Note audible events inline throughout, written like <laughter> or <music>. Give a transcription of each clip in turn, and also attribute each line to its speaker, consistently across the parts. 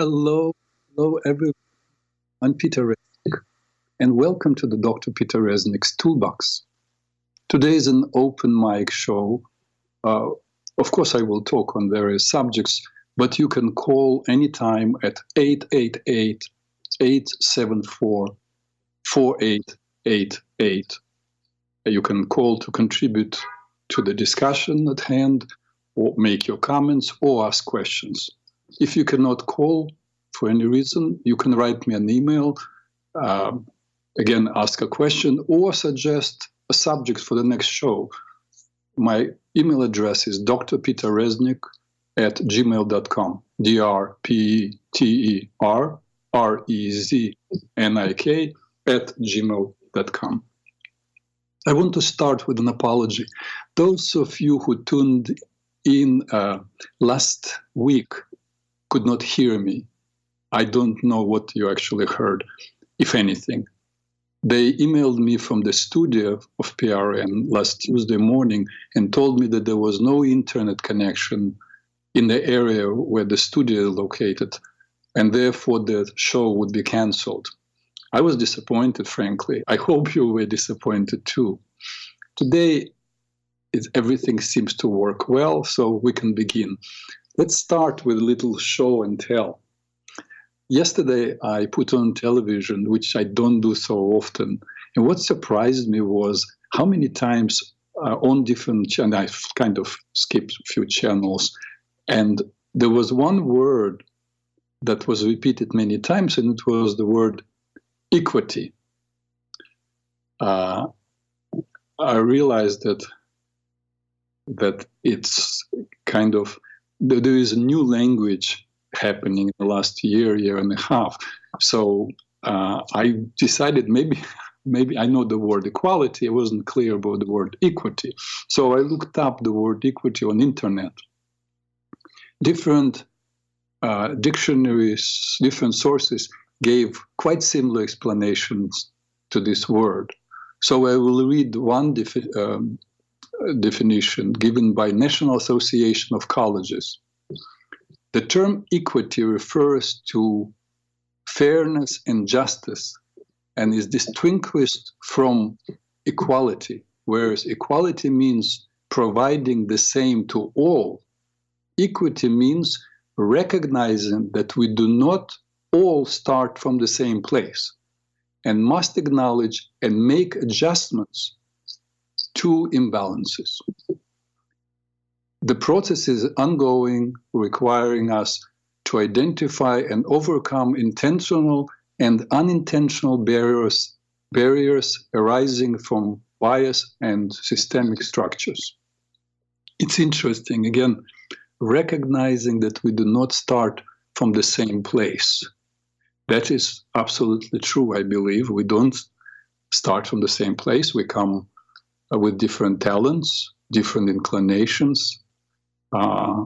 Speaker 1: Hello, hello everyone. I'm Peter Reznik, and welcome to the Dr. Peter Reznik's Toolbox. Today is an open mic show. Uh, of course, I will talk on various subjects, but you can call anytime at 888 874 4888. You can call to contribute to the discussion at hand, or make your comments, or ask questions. If you cannot call for any reason, you can write me an email. Um, again, ask a question or suggest a subject for the next show. My email address is drpeterreznik at gmail.com. D R P E T E R R E Z N I K at gmail.com. I want to start with an apology. Those of you who tuned in uh, last week could not hear me. I don't know what you actually heard, if anything. They emailed me from the studio of PRN last Tuesday morning and told me that there was no internet connection in the area where the studio is located, and therefore the show would be canceled. I was disappointed, frankly. I hope you were disappointed too. Today, everything seems to work well, so we can begin. Let's start with a little show and tell. Yesterday, I put on television, which I don't do so often. And what surprised me was how many times uh, on different channels, I kind of skipped a few channels, and there was one word that was repeated many times, and it was the word equity. Uh, I realized that that it's kind of there is a new language happening in the last year, year and a half. So uh, I decided maybe <laughs> maybe I know the word equality. I wasn't clear about the word equity. So I looked up the word equity on internet. Different uh, dictionaries, different sources gave quite similar explanations to this word. So I will read one um, definition given by National Association of Colleges. The term equity refers to fairness and justice and is distinguished from equality, whereas equality means providing the same to all. Equity means recognizing that we do not all start from the same place and must acknowledge and make adjustments two imbalances. The process is ongoing, requiring us to identify and overcome intentional and unintentional barriers, barriers arising from bias and systemic structures. It's interesting, again, recognizing that we do not start from the same place. That is absolutely true, I believe. We don't start from the same place. We come uh, with different talents, different inclinations. Uh,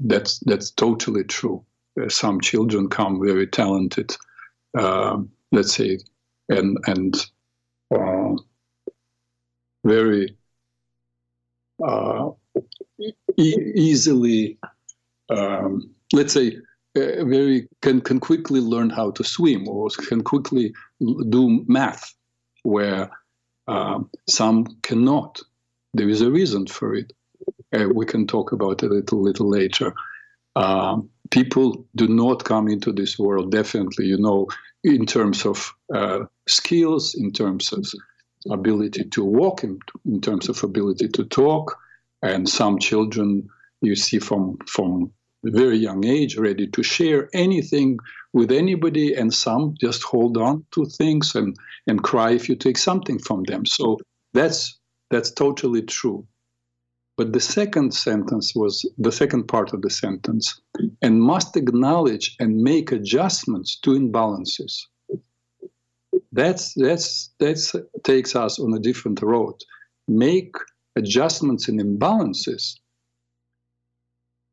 Speaker 1: that's that's totally true. Uh, some children come very talented, uh, let's say, and and uh, very uh, e- easily, um, let's say, very can can quickly learn how to swim or can quickly do math, where um, some cannot. There is a reason for it. Uh, we can talk about it a little, little later. Um, people do not come into this world, definitely, you know, in terms of uh, skills, in terms of ability to walk, in, in terms of ability to talk. And some children you see from, from very young age ready to share anything with anybody, and some just hold on to things and, and cry if you take something from them. So that's that's totally true. But the second sentence was the second part of the sentence, and must acknowledge and make adjustments to imbalances. That's that's that's takes us on a different road. Make adjustments and imbalances.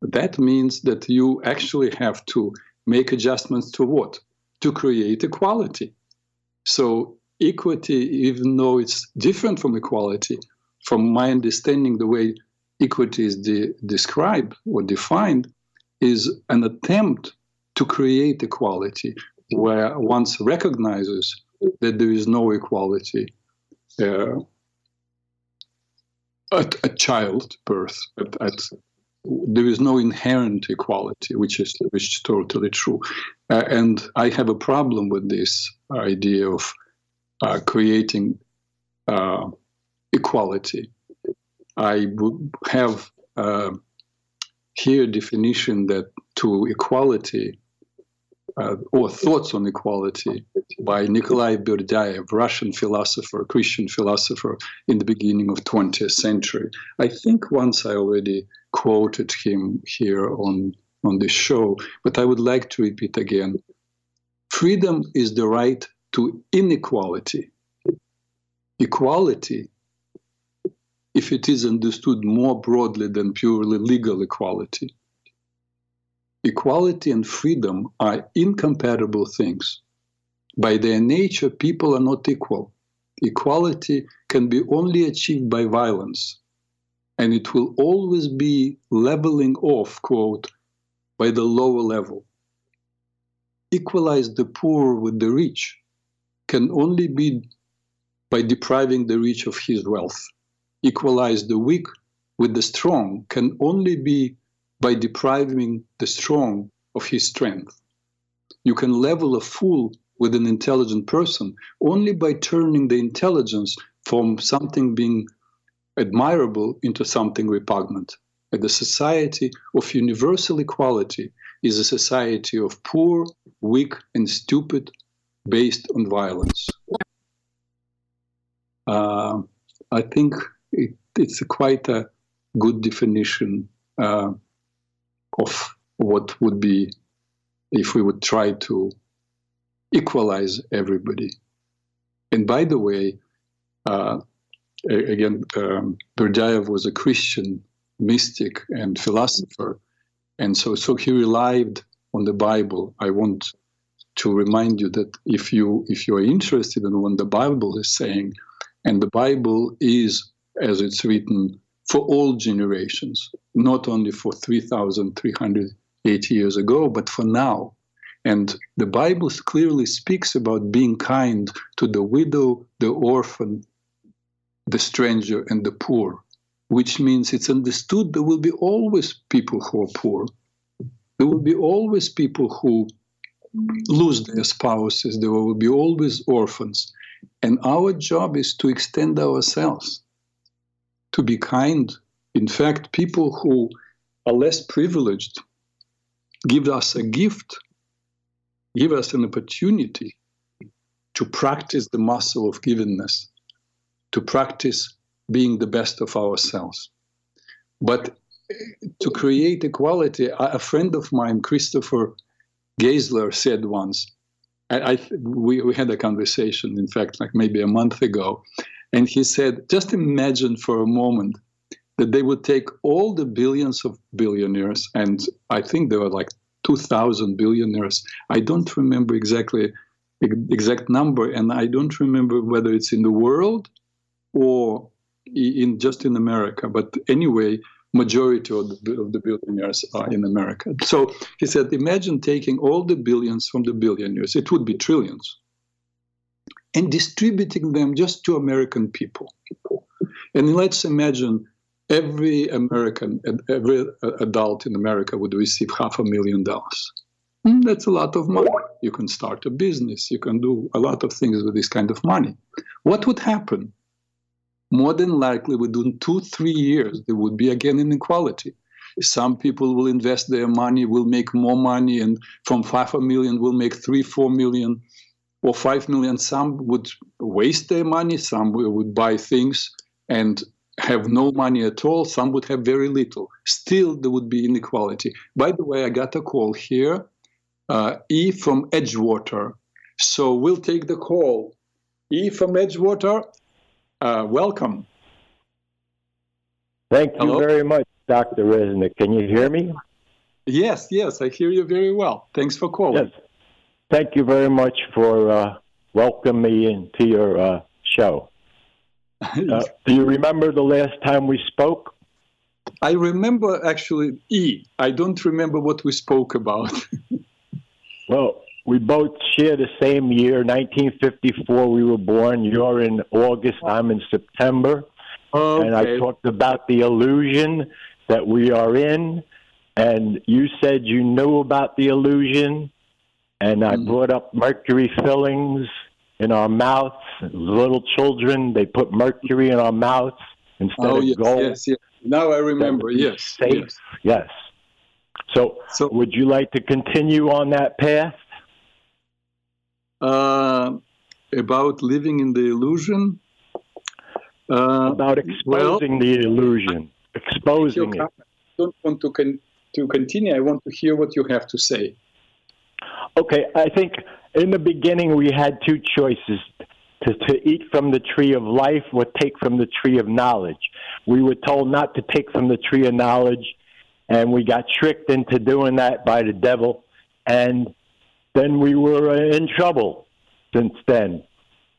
Speaker 1: That means that you actually have to make adjustments to what? To create equality. So equity, even though it's different from equality, from my understanding, the way equity is de- described or defined is an attempt to create equality where one recognizes that there is no equality uh, at, at childbirth, at, at there is no inherent equality, which is which is totally true. Uh, and I have a problem with this idea of uh, creating uh, equality. I would have uh, here definition that to equality uh, or thoughts on equality by Nikolai Berdyaev, Russian philosopher, Christian philosopher in the beginning of 20th century. I think once I already quoted him here on, on this show, but I would like to repeat again. Freedom is the right to inequality. Equality, if it is understood more broadly than purely legal equality, equality and freedom are incompatible things. By their nature, people are not equal. Equality can be only achieved by violence, and it will always be leveling off, quote, by the lower level. Equalize the poor with the rich can only be by depriving the rich of his wealth. Equalize the weak with the strong can only be by depriving the strong of his strength. You can level a fool with an intelligent person only by turning the intelligence from something being admirable into something repugnant. And the society of universal equality is a society of poor, weak, and stupid based on violence. Uh, I think it, it's a quite a good definition uh, of what would be if we would try to equalize everybody. And by the way, uh, again, um, Berdyaev was a Christian mystic and philosopher, and so so he relied on the Bible. I want to remind you that if you if you are interested in what the Bible is saying, and the Bible is as it's written for all generations, not only for 3,380 years ago, but for now. And the Bible clearly speaks about being kind to the widow, the orphan, the stranger, and the poor, which means it's understood there will be always people who are poor. There will be always people who lose their spouses. There will be always orphans. And our job is to extend ourselves to be kind. In fact, people who are less privileged give us a gift, give us an opportunity to practice the muscle of givingness, to practice being the best of ourselves. But eh, to create equality, a friend of mine, Christopher Geisler, said once, I, I, we, we had a conversation, in fact, like maybe a month ago, and he said, just imagine for a moment that they would take all the billions of billionaires, and I think there were like 2,000 billionaires. I don't remember exactly exact number, and I don't remember whether it's in the world or in just in America. But anyway, majority of the, of the billionaires are in America. So he said, imagine taking all the billions from the billionaires. It would be trillions and distributing them just to American people. And let's imagine every American, every adult in America would receive half a million dollars. Hmm, that's a lot of money. You can start a business, you can do a lot of things with this kind of money. What would happen? More than likely, within two, three years, there would be again inequality. Some people will invest their money, will make more money, and from five a million will make three, four million or 5 million, some would waste their money, some would buy things and have no money at all, some would have very little. Still, there would be inequality. By the way, I got a call here, uh, E from Edgewater. So we'll take the call. E from Edgewater, uh, welcome.
Speaker 2: Thank you Hello? very much, Dr. Reznik. Can you hear me?
Speaker 1: Yes, yes, I hear you very well. Thanks for calling.
Speaker 2: Yes thank you very much for uh, welcoming me into your uh, show. <laughs> Uh, do you remember the last time we spoke?
Speaker 1: I remember actually E. I don't remember what we spoke about. <laughs>
Speaker 2: Well, we both share the same year, 1954. We were born. You're in August. I'm in September.
Speaker 1: Okay.
Speaker 2: And I talked about the illusion that we are in. And you said you knew about the illusion. And I
Speaker 1: Mhm.
Speaker 2: brought up mercury fillings in our mouths. Little children, they put mercury in our mouths instead
Speaker 1: oh
Speaker 2: of
Speaker 1: yes,
Speaker 2: gold.
Speaker 1: yes, yes. Now I remember. Yes,
Speaker 2: safe.
Speaker 1: yes.
Speaker 2: Yes. So,
Speaker 1: So
Speaker 2: would you like to continue on that path?
Speaker 1: Uh, about living in the illusion. Uh,
Speaker 2: About
Speaker 1: well-
Speaker 2: exposing the illusion, exposing it.
Speaker 1: I don't want to con- to continue. I want to hear what you have to say.
Speaker 2: Okay, I think in the beginning we had two choices to, to eat from the tree of life or take from the tree of knowledge. We were told not to take from the tree of knowledge, and we got tricked into doing that by the devil, and then we were in trouble since then.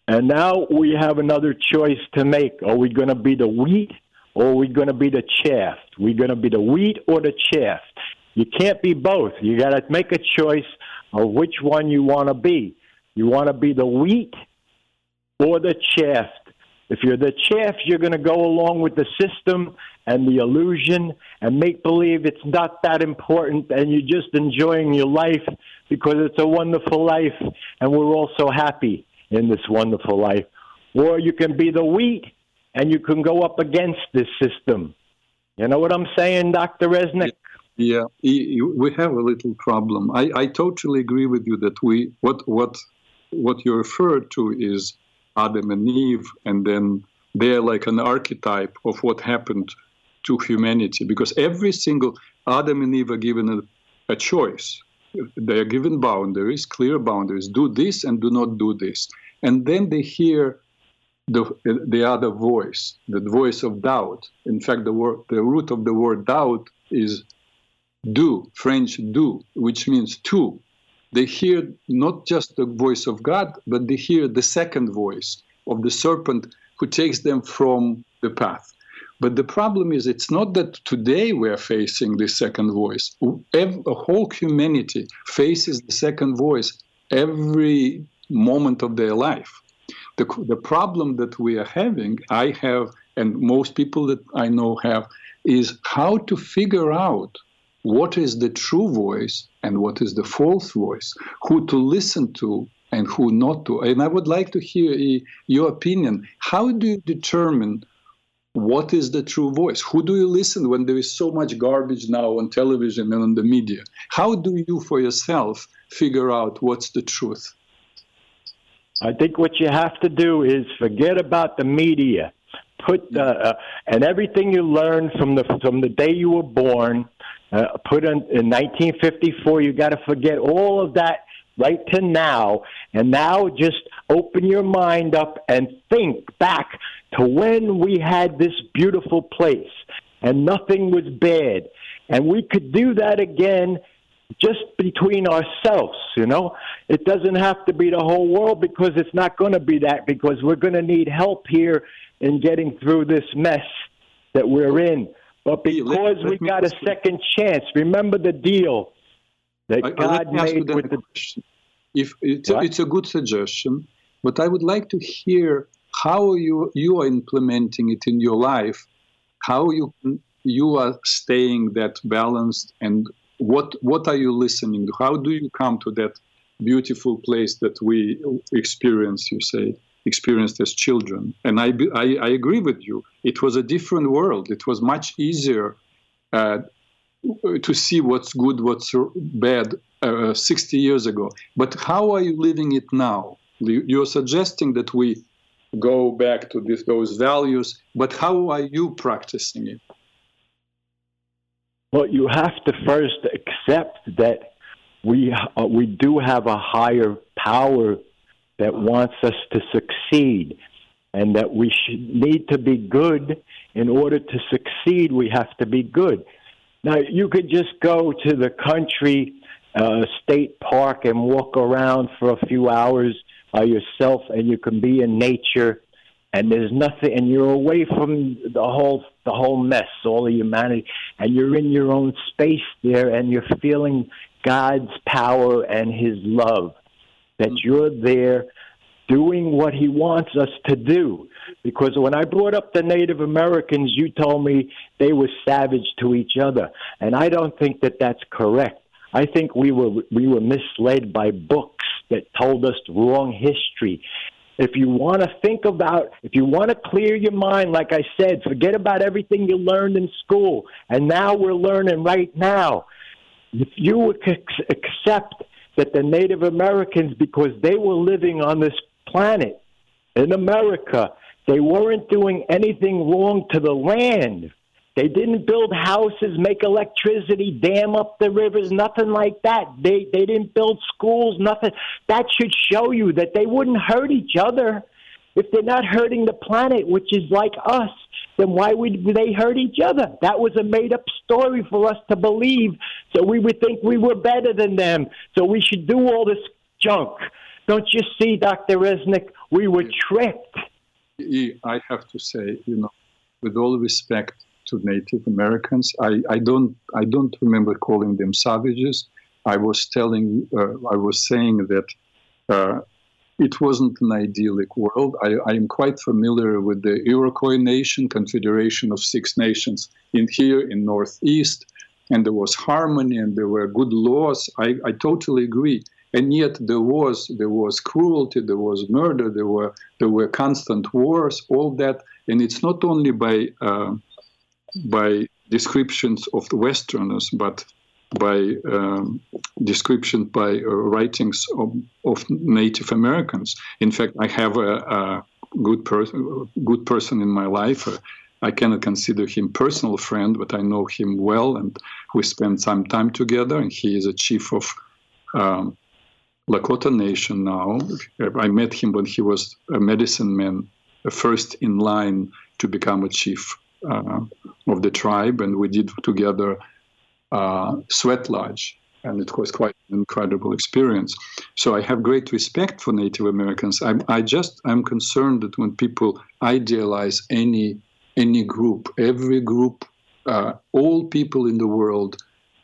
Speaker 2: And now we have another choice to make. Are we going to be the wheat or are we going to be the chaff? We're going to be the wheat or the chaff. You can't be both. You got to make a choice of which one you want to be. You want to be the wheat or the chaff. If you're the chaff, you're going to go along with the system and the illusion and make believe it's not that important and you're just enjoying your life because it's a wonderful life and we're all so happy in this wonderful life. Or you can be the wheat and you can go up against this system. You know what I'm saying, Dr. Reznik?
Speaker 1: Yeah, we have a little problem. I, I totally agree with you that we what what what you referred to is Adam and Eve, and then they're like an archetype of what happened to humanity because every single Adam and Eve are given a, a choice. They are given boundaries, clear boundaries. Do this and do not do this, and then they hear the the other voice, the voice of doubt. In fact, the word the root of the word doubt is do, French do, which means two. They hear not just the voice of God, but they hear the second voice of the serpent who takes them from the path. But the problem is, it's not that today we are facing this second voice. A whole humanity faces the second voice every moment of their life. The, the problem that we are having, I have, and most people that I know have, is how to figure out what is the true voice and what is the false voice, who to listen to and who not to. And I would like to hear uh, your opinion. How do you determine what is the true voice? Who do you listen when there is so much garbage now on television and on the media? How do you for yourself figure out what's the truth?
Speaker 2: I think what you have to do is forget about the media. Put uh, uh, and everything you learned from the from the day you were born. Uh, put in, in 1954. You got to forget all of that right to now, and now just open your mind up and think back to when we had this beautiful place and nothing was bad, and we could do that again just between ourselves, you know? It doesn't have to be the whole world because it's not going to be that because we're going to need help here in getting through this mess that we're in. But because
Speaker 1: let
Speaker 2: we got a
Speaker 1: you-
Speaker 2: second chance, remember the deal that
Speaker 1: I-
Speaker 2: God
Speaker 1: let me ask you
Speaker 2: made with the.
Speaker 1: If it's a, it's a good suggestion, but I would like to hear how you you are implementing it in your life, how you you are staying that balanced, and what what are you listening to? How do you come to that beautiful place that we experience? You say experienced as children, and I I, I agree with you. It was a different world. It was much easier. Uh, to see what's good, what's bad uh, 60 years ago. But how are you living it now? You're suggesting that we go back to this, those values, but how are you practicing it?
Speaker 2: Well, you have to first accept that we uh, we do have a higher power that wants us to succeed, and that we should need to be good in order to succeed. We have to be good. Now, you could just go to the country uh, state park and walk around for a few hours by yourself, and you can be in nature and there's nothing and you're away from the whole the whole mess all of humanity and you're in your own space there and you're feeling God's power and His love. That mm. you're there doing what He wants us to do. Because when I brought up the Native Americans, you told me they were savage to each other. And I don't think that that's correct. I think we were we were misled by books that told us wrong history. If you want to think about, if you want to clear your mind, like I said, forget about everything you learned in school, and now we're learning right now. If you would accept that the Native Americans, because they were living on this planet in America, they weren't doing anything wrong to the land. They didn't build houses, make electricity, dam up the rivers, nothing like that. They they didn't build schools, nothing. That should show you that they wouldn't hurt each other. If they're not hurting the planet, which is like us, then why would they hurt each other? That was a made up story for us to believe. So we would think we were better than them. So we should do all this junk. Don't you see, Dr. Reznik? We were tricked.
Speaker 1: I have to say, you know, with all respect, to Native Americans. I, I don't I don't remember calling them savages. I was telling uh, I was saying that uh, it wasn't an idyllic world. I, I, am quite familiar with the Iroquois Nation, Confederation of Six Nations, in here in Northeast, and there was harmony and there were good laws. I, I totally agree. And yet there was there was cruelty, there was murder, there were there were constant wars, all that, and it's not only by uh, by descriptions of the Westerners, but by um, description by uh, writings of, of, Native Americans. In fact, I have a, a good person, good person in my life. Uh, I cannot consider him personal friend, but I know him well, and we spend some time together. And he is a chief of um, Lakota Nation now. I met him when he was a medicine man, first in line to become a chief of the tribe, and we did together uh, Sweat Lodge, and it was quite an incredible experience. So I have great respect for Native Americans. I'm, I just I'm concerned that when people idealize any any group, every group, uh, all people in the world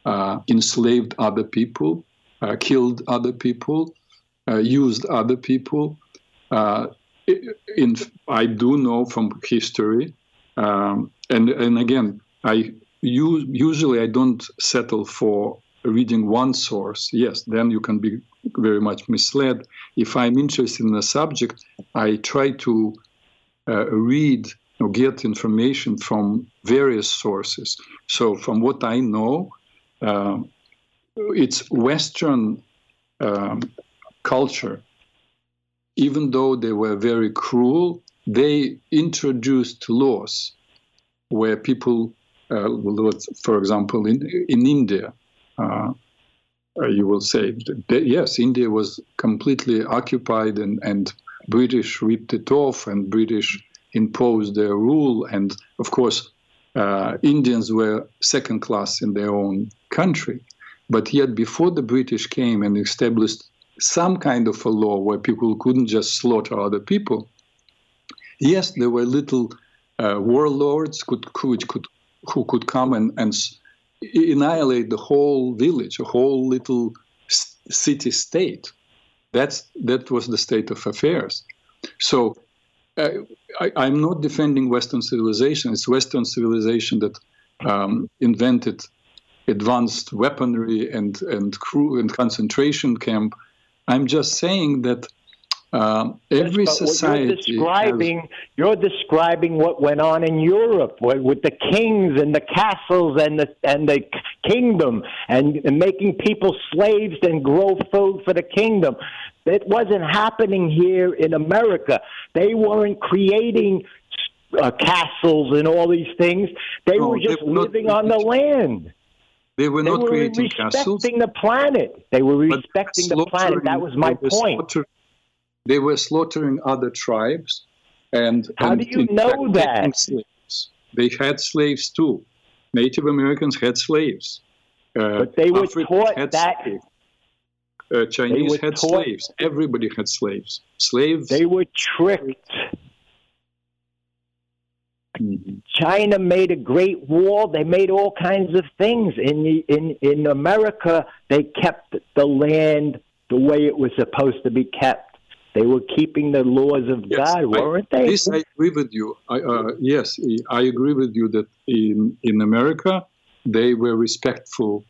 Speaker 1: uh, enslaved other people, uh, killed other people, uh, used other people. in I do know from history um, and and again, I use, usually I don't settle for reading one source. Yes, then you can be very much misled. If I'm interested in a subject, I try to uh, read or get information from various sources. So, from what I know, uh, it's Western um, culture. Even though they were very cruel, they introduced laws where people, uh, for example, in, in India, uh, uh, you will say, that, yes, India was completely occupied and, and British ripped it off and British imposed their rule. And of course, uh, Indians were second class in their own country. But yet, before the British came and established some kind of a law where people couldn't just slaughter other people, Yes, there were little uh, warlords could, who could who could come and, and annihilate the whole village, a whole little city state. That's that was the state of affairs. So uh, I, am not defending Western civilization. It's Western civilization that um, invented advanced weaponry and and crew and concentration camp. I'm just saying that um, every yes, society.
Speaker 2: You're describing, has... you're describing what went on in Europe with the kings and the castles and the and the kingdom and, and making people slaves and grow food for the kingdom. It wasn't happening here in America. They weren't creating uh, castles and all these things. They no, were just living on the land.
Speaker 1: They were
Speaker 2: they
Speaker 1: not
Speaker 2: were
Speaker 1: creating
Speaker 2: respecting
Speaker 1: castles.
Speaker 2: the planet. They were respecting the planet. That was my point.
Speaker 1: They were slaughtering other tribes, and
Speaker 2: how
Speaker 1: and
Speaker 2: do you know that?
Speaker 1: They had slaves too. Native Americans had slaves.
Speaker 2: Uh, but they were Africans taught that.
Speaker 1: Uh, Chinese had taught, slaves. Everybody had slaves. Slaves.
Speaker 2: They were tricked. Mm-hmm. China made a great wall. They made all kinds of things. In the, in in America, they kept the land the way it was supposed to be kept. They were keeping the laws of yes, God, weren't
Speaker 1: I,
Speaker 2: they?
Speaker 1: This I agree with you. I, uh, yes, I agree with you that in in America they were respectful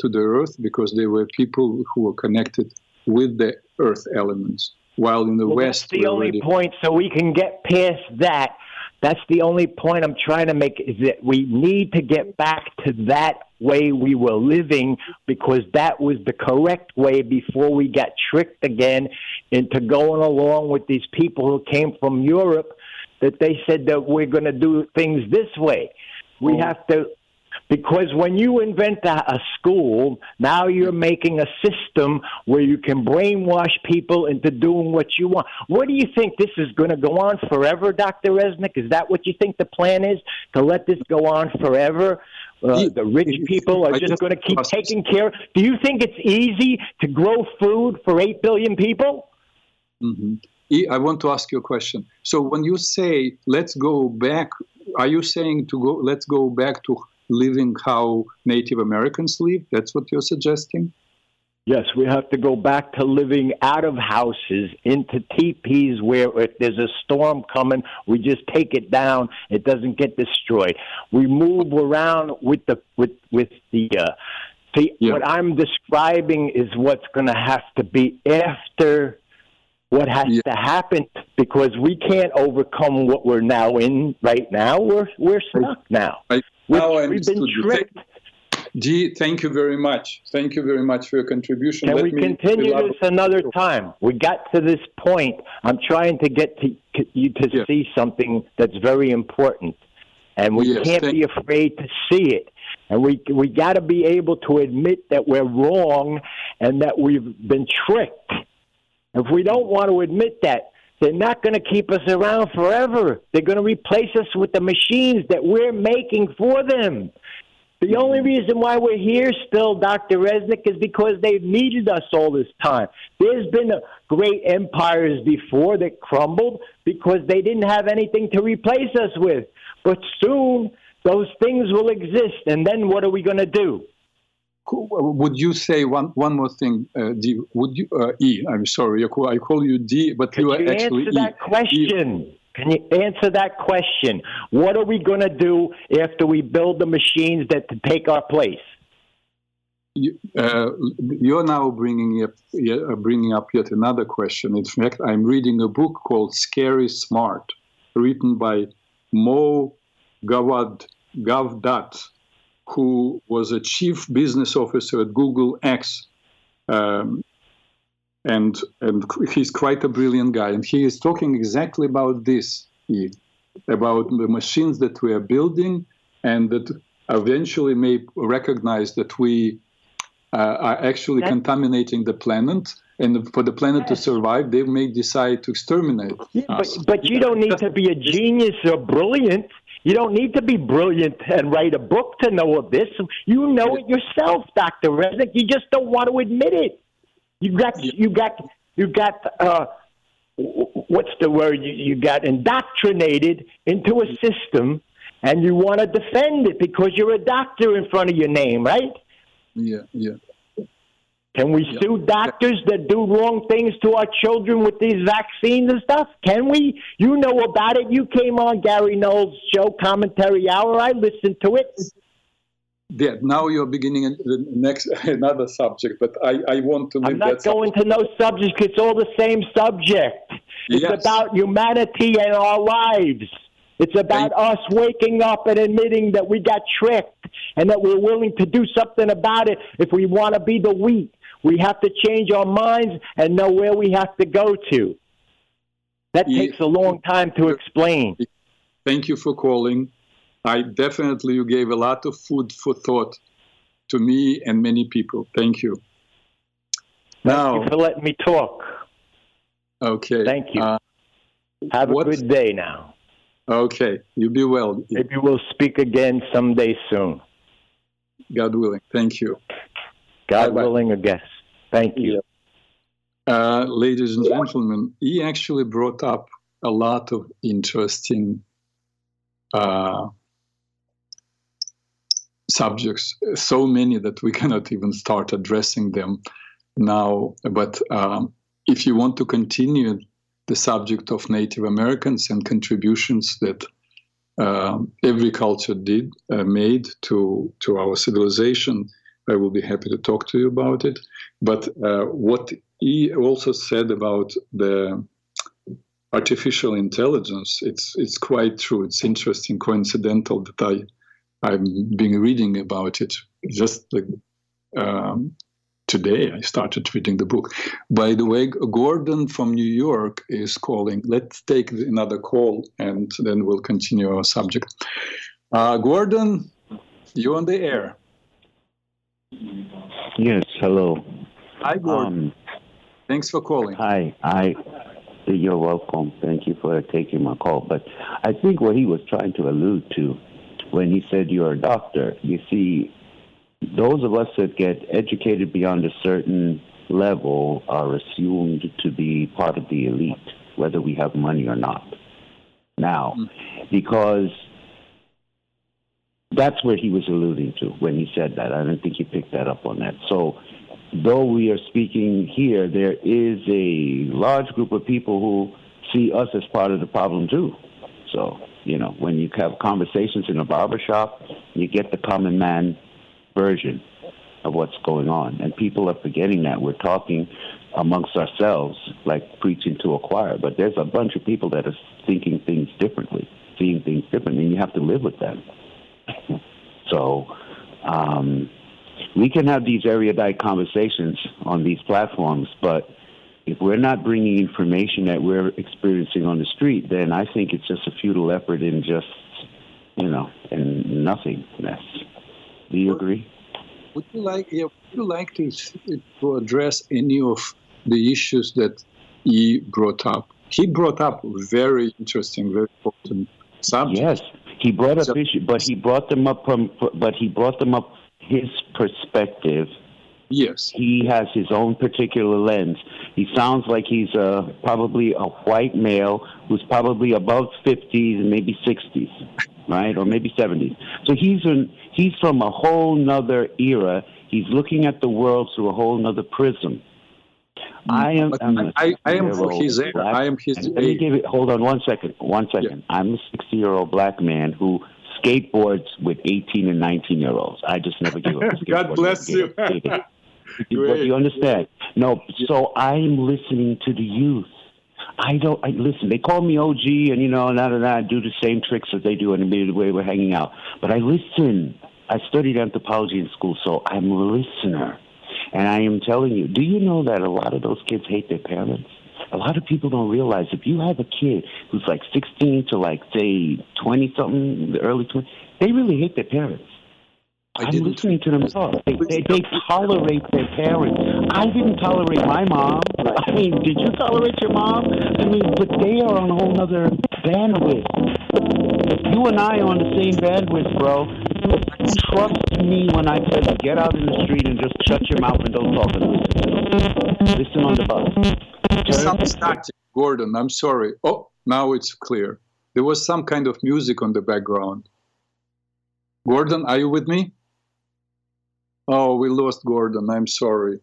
Speaker 1: to the earth because they were people who were connected with the earth elements. While in the
Speaker 2: well,
Speaker 1: West,
Speaker 2: that's the only already... point. So we can get past that. That's the only point I'm trying to make is that we need to get back to that way we were living because that was the correct way before we got tricked again into going along with these people who came from Europe that they said that we're going to do things this way. We have to because when you invent a, a, school, now you're making a system where you can brainwash people into doing what you want. What do you think this is going to go on forever, Dr. Reznik? Is that what you think the plan is to let this go on forever? Uh, the rich people are just going to keep taking care. Do you think it's easy to grow food for 8 billion people?
Speaker 1: Mm-hmm. I want to ask you a question. So when you say let's go back, are you saying to go let's go back to living how Native Americans live? That's what you're suggesting?
Speaker 2: Yes, we have to go back to living out of houses into teepees where if there's a storm coming, we just take it down. It doesn't get destroyed. We move around with the with with the. Uh, see, yeah. what I'm describing is what's going to have to be after what has yeah. to happen because we can't overcome what we're now in right now. We're we're stuck now.
Speaker 1: I, now I we've been tricked. G, thank you very much. Thank you very much for your contribution.
Speaker 2: Can Let we continue this another time? We got to this point. I'm trying to get to you to yeah. see something that's very important, and we yes, can't be afraid to see it. And we we got to be able to admit that we're wrong and that we've been tricked. If we don't want to admit that, they're not going to keep us around forever. They're going to replace us with the machines that we're making for them. The only reason why we're here still, Dr. Reznik, is because they've needed us all this time. There's been great empires before that crumbled because they didn't have anything to replace us with. But soon, those things will exist. And then what are we going to do?
Speaker 1: Would you say one one more thing, uh, D? Would you uh, E? I'm sorry, I call, I call you D, but you are
Speaker 2: you
Speaker 1: actually
Speaker 2: answer that
Speaker 1: e.
Speaker 2: question? E. Can you answer that question? What are we going to do after we build the machines that take our place?
Speaker 1: You, uh, you're now bringing up uh, bringing up yet another question. In fact, I'm reading a book called "Scary Smart," written by Mo Gawad Gawdat who was a chief business officer at Google X. Um, and, and he's quite a brilliant guy. And he is talking exactly about this about the machines that we are building and that eventually may recognize that we uh, are actually contaminating the planet and for the planet yes. to survive, they may decide to exterminate
Speaker 2: yeah, us. But, but you don't need to be a genius or brilliant you don't need to be brilliant and write a book to know of this. You know it yourself, Doctor Reznik. You just don't want to admit it. You got you got you got uh, what's the word? You, you got indoctrinated into a system, and you want to defend it because you're a doctor in front of your name, right?
Speaker 1: Yeah, yeah.
Speaker 2: Can we yeah. sue doctors that do wrong things to our children with these vaccines and stuff? Can we? You know about it. You came on Gary Knowles' show, Commentary Hour. I listened to it.
Speaker 1: Yeah, now you're beginning the next <laughs> another subject, but I, I want to.
Speaker 2: I'm not going subject. to no subject. It's all the same subject. It's yes. about humanity and our lives. It's about us waking up and admitting that we got tricked and that we're willing to do something about it if we want to be the wheat. We have to change our minds and know where we have to go to. That takes a long time to explain.
Speaker 1: Thank you for calling. I definitely you gave a lot of food for thought to me and many people. Thank you.
Speaker 2: Thank now, you for letting me talk.
Speaker 1: Okay.
Speaker 2: Thank you. Uh, Have a good day now.
Speaker 1: Okay. You be well.
Speaker 2: Maybe we'll speak again someday soon.
Speaker 1: God willing. Thank you.
Speaker 2: God Bye-bye. willing, I guess. Thank you.
Speaker 1: Uh, ladies and gentlemen, he actually brought up a lot of interesting uh, subjects, so many that we <laughs> cannot even start addressing them now. But um, if you want to continue the subject of Native Americans and contributions that uh, every culture did uh, made to to our civilization, I will be happy to talk to you about it. But uh, what he also said about the artificial intelligence, it's it's quite true. It's interesting, coincidental that I I've been reading about it just like um, today. I started reading the book. By the way, Gordon from New York is calling. Let's take another call and then we'll continue our subject. Uh, Gordon, you on the air?
Speaker 3: Yes. Hello.
Speaker 1: Hi, Gordon. Um, Thanks for calling.
Speaker 3: Hi. I. You're welcome. Thank you for taking my call. But I think what he was trying to allude to when he said you're a doctor. You see, those of us that get educated beyond a certain level are assumed to be part of the elite, whether we have money or not. Now, mm. because that's where he was alluding to when he said that. I don't think he picked that up on that. So, though we are speaking here, there is a large group of people who see us as part of the problem too. So, you know, when you have conversations in a barbershop, you get the common man version of what's going on. And people are forgetting that. We're talking amongst ourselves, like preaching to a choir, but there's a bunch of people that are thinking things differently, seeing things differently, and you have to live with them. So, um, we can have these erudite conversations on these platforms, but if we're not bringing information that we're experiencing on the street, then I think it's just a futile effort in just, you know, in nothingness. Do you agree?
Speaker 1: Would you like, yeah, would you like to, to address any of the issues that he brought up? He brought up very interesting, very important subjects.
Speaker 3: Yes, he brought up so, issues, but he brought them up from, but he brought them up his perspective
Speaker 1: Yes.
Speaker 3: He has his own particular lens. He sounds like he's uh, probably a white male who's probably above 50s and maybe 60s, right? Or maybe 70s. So he's, in, he's from a whole nother era. He's looking at the world through a whole nother prism. I mm. am.
Speaker 1: I, I, am his age. I am his. Let me give
Speaker 3: it. Hold on one second. One second. Yeah. I'm a 60 year old black man who skateboards with 18 and 19 year olds. I just never give up. <laughs>
Speaker 1: God bless you.
Speaker 3: but <laughs> you understand? No, so I'm listening to the youth. I don't. I listen. They call me OG, and you know, and I do the same tricks as they do in the way we're hanging out. But I listen. I studied anthropology in school, so I'm a listener. And I am telling you, do you know that a lot of those kids hate their parents? A lot of people don't realize if you have a kid who's like 16 to like say 20 something, the early 20s, they really hate their parents. I am listening to them talk. They, they, they tolerate their parents. I didn't tolerate my mom. I mean, did you tolerate your mom? I mean, but they are on a whole other bandwidth. You and I are on the same bandwidth, bro. Trust me when I you, get out in the street and just shut your mouth and don't talk and listen. Listen on the bus.
Speaker 1: Some static, Gordon, I'm sorry. Oh, now it's clear. There was some kind of music on the background. Gordon, are you with me? Oh, we lost Gordon. I'm sorry.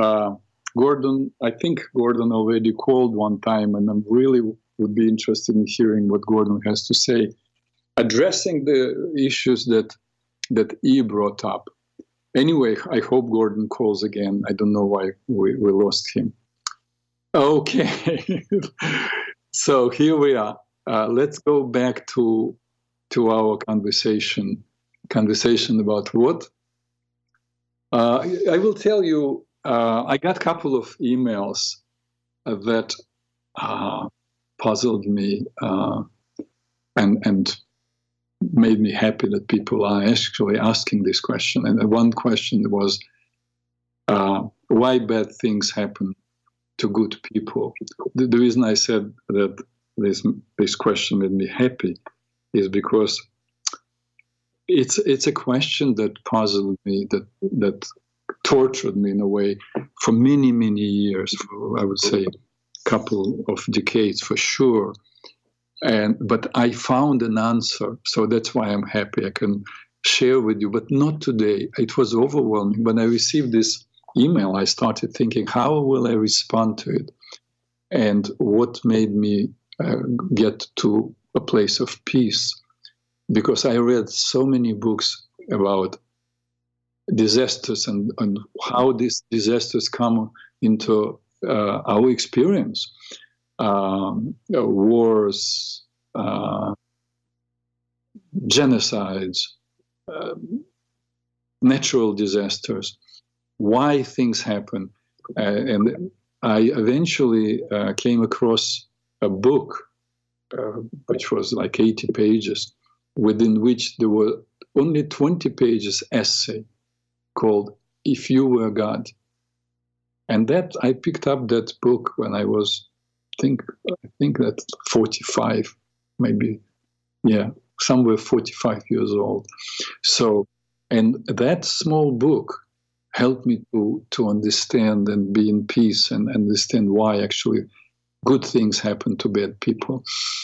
Speaker 1: Uh, Gordon, I think Gordon already called one time, and I'm really would be interested in hearing what Gordon has to say, addressing the issues that that E brought up. Anyway, I hope Gordon calls again. I don't know why we, we lost him. Okay, <laughs> so here we are. Uh, let's go back to to our conversation conversation about what uh, I will tell you, uh, I got a couple of emails uh, that uh, puzzled me uh, and and made me happy that people are actually asking this question. And one question was, uh, why bad things happen to good people? The, the reason I said that this this question made me happy is because it's it's a question that puzzled me, that that tortured me in a way for many many years. For I would say, couple of decades for sure. and but I found an answer, so that's why I'm happy. I can share with you, but not today. It was overwhelming when I received this email. I started thinking, how will I respond to it, and what made me uh, get to a place of peace, because I read so many books about disasters and, and how these disasters come into uh, our experience um, uh, wars, uh, genocides, uh, natural disasters, why things happen. Uh, and I eventually uh, came across a book, which was like 80 pages, within which there were only 20 pages essay called If You Were God. And that I picked up that book when I was think I think that 45, maybe, yeah, somewhere 45 years old. So, and that small book helped me to to understand and be in peace and understand why actually good things happen to bad people.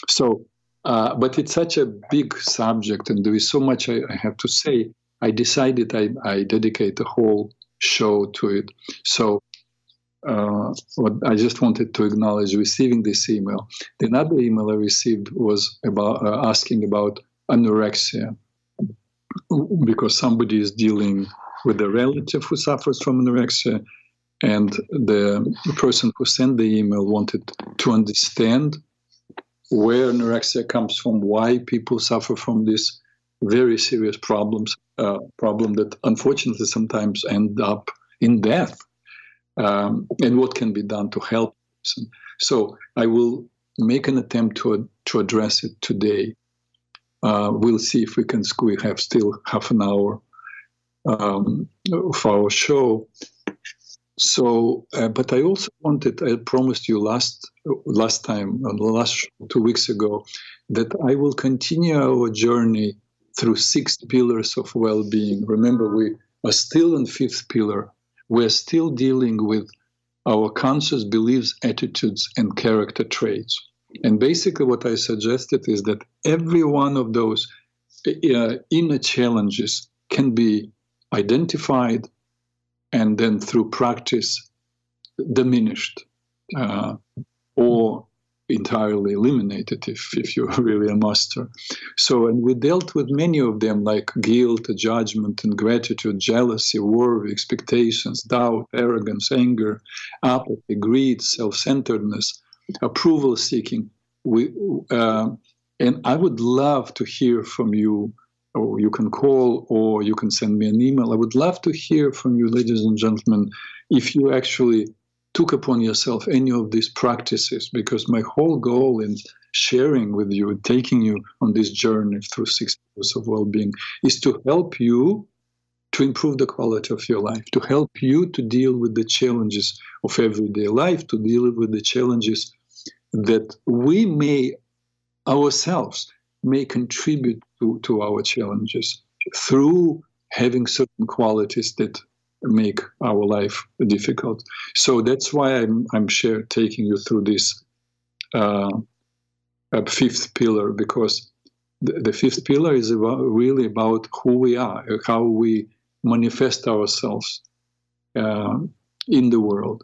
Speaker 1: So, uh, but it's such a big subject, and there is so much I, I have to say. I decided I, I dedicate the whole show to it. So what I just wanted to acknowledge receiving this email. The other email I received was about uh, asking about anorexia because somebody is dealing with a relative who suffers from anorexia, and the person who sent the email wanted to understand where anorexia comes from, why people suffer from this very serious problems, uh, problem that unfortunately sometimes end up in death um, and what can be done to help. So I will make an attempt to to address it today. Uh, we'll see if we can we have still half an hour um, of our show. So, uh, but I also wanted, I promised you last last time, uh, last two weeks ago, that I will continue our journey through six pillars of well-being. Remember, we are still in fifth pillar, we're still dealing with our conscious beliefs, attitudes, and character traits. And basically, what I suggested is that every one of those uh, inner challenges can be identified and then through practice diminished uh, or entirely eliminated if, if you're <laughs> really a master. So, and we dealt with many of them like guilt, judgment, and gratitude, jealousy, worry, expectations, doubt, arrogance, anger, apathy, greed, self centeredness, approval seeking. We, uh, and I would love to hear from you, or you can call, or you can send me an email. I would love to hear from you, ladies and gentlemen, if you actually took upon yourself any of these practices because my whole goal in sharing with you taking you on this journey through six years of well-being is to help you to improve the quality of your life to help you to deal with the challenges of everyday life to deal with the challenges that we may ourselves may contribute to, to our challenges through having certain qualities that make our life difficult. So that's why I'm I'm share, taking you through this uh, fifth pillar because the, the, fifth pillar is about, really about who we are, how we manifest ourselves uh, in the world.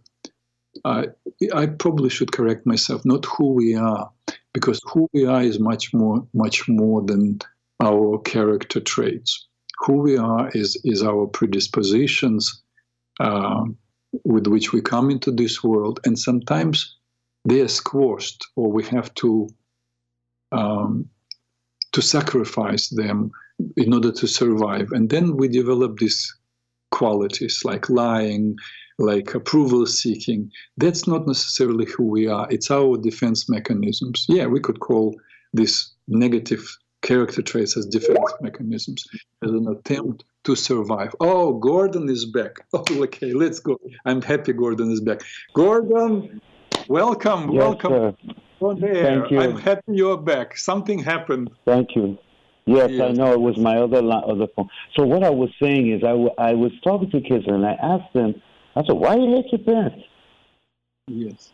Speaker 1: I, I probably should correct myself, not who we are, because who we are is much more much more than our character traits who we are is is our predispositions uh, with which we come into this world, and sometimes they are squashed, or we have to um, to sacrifice them in order to survive. And then we develop these qualities like lying, like approval seeking. That's not necessarily who we are. It's our defense mechanisms. Yeah, we could call this negative character traits as defense mechanisms, as an attempt to survive. Oh, Gordon is back. <laughs> Oh, okay, let's go. I'm happy Gordon is back. Gordon, welcome,
Speaker 2: yes,
Speaker 1: welcome.
Speaker 2: Sir.
Speaker 1: Thank you. I'm happy you're back. Something happened.
Speaker 2: Thank you. Yes, yes, I know it was my other other phone. So what I was saying is, I, w- I was talking to kids and I asked them, I said, "Why are you let your parents?"
Speaker 1: Yes.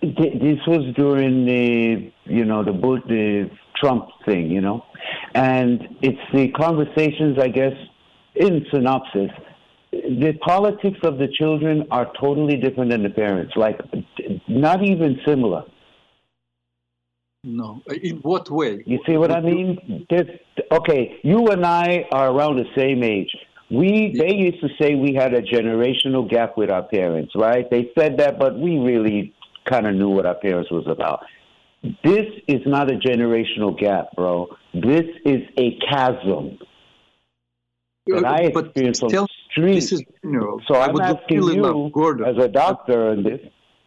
Speaker 3: this was during the you know the the Trump thing, you know, and it's the conversations, I guess, in synopsis. The politics of the children are totally different than the parents, like not even similar.
Speaker 1: No, in what way?
Speaker 3: You see what I mean? There's, okay, you and I are around the same age. We they used to say we had a generational gap with our parents, right? They said that, but we really kind of knew what our parents was about. This is not a generational gap, bro. This is a chasm that I experienced on the street. This is, know, so I'm asking you, Gordon, as a doctor, in this,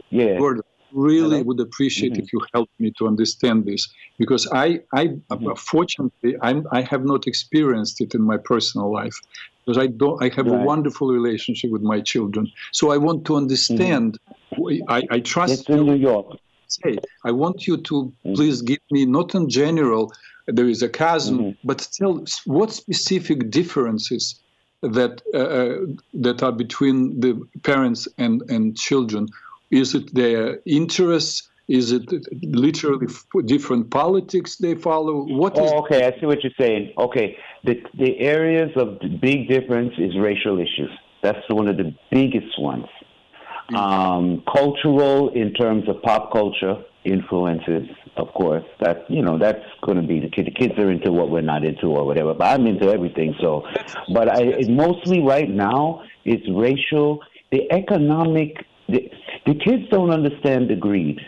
Speaker 3: yeah.
Speaker 1: Gordon, really Hello? would appreciate mm-hmm. if you helped me to understand this because I, I mm-hmm. fortunately, I'm, I have not experienced it in my personal life because I don't. I have right. a wonderful relationship with my children, so I want to understand. Mm-hmm. I, I trust.
Speaker 3: It's in New York.
Speaker 1: Say, I want you to mm-hmm. please give me not in general. There is a chasm, mm-hmm. but tell what specific differences that uh, uh, that are between the parents and and children. Is it their interests? Is it literally different politics they follow? What
Speaker 3: oh, okay, I see what you're saying. Okay, the the areas of big difference is racial issues. That's one of the biggest ones. Mm-hmm. Um, cultural, in terms of pop culture influences, of course. That you know, that's going to be the kid. The kids are into what we're not into or whatever. But I'm into everything. So, but I it mostly right now it's racial. The economic. The, the kids don't understand the greed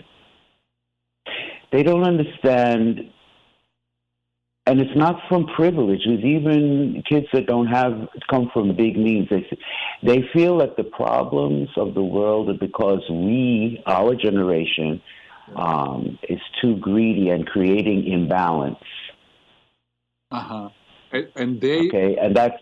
Speaker 3: they don't understand, and it's not from privilege. It's even kids that don't have come from big means. They they feel that the problems of the world are because we, our generation, um, is too greedy and creating imbalance.
Speaker 1: Uh huh. And they
Speaker 3: okay, and that's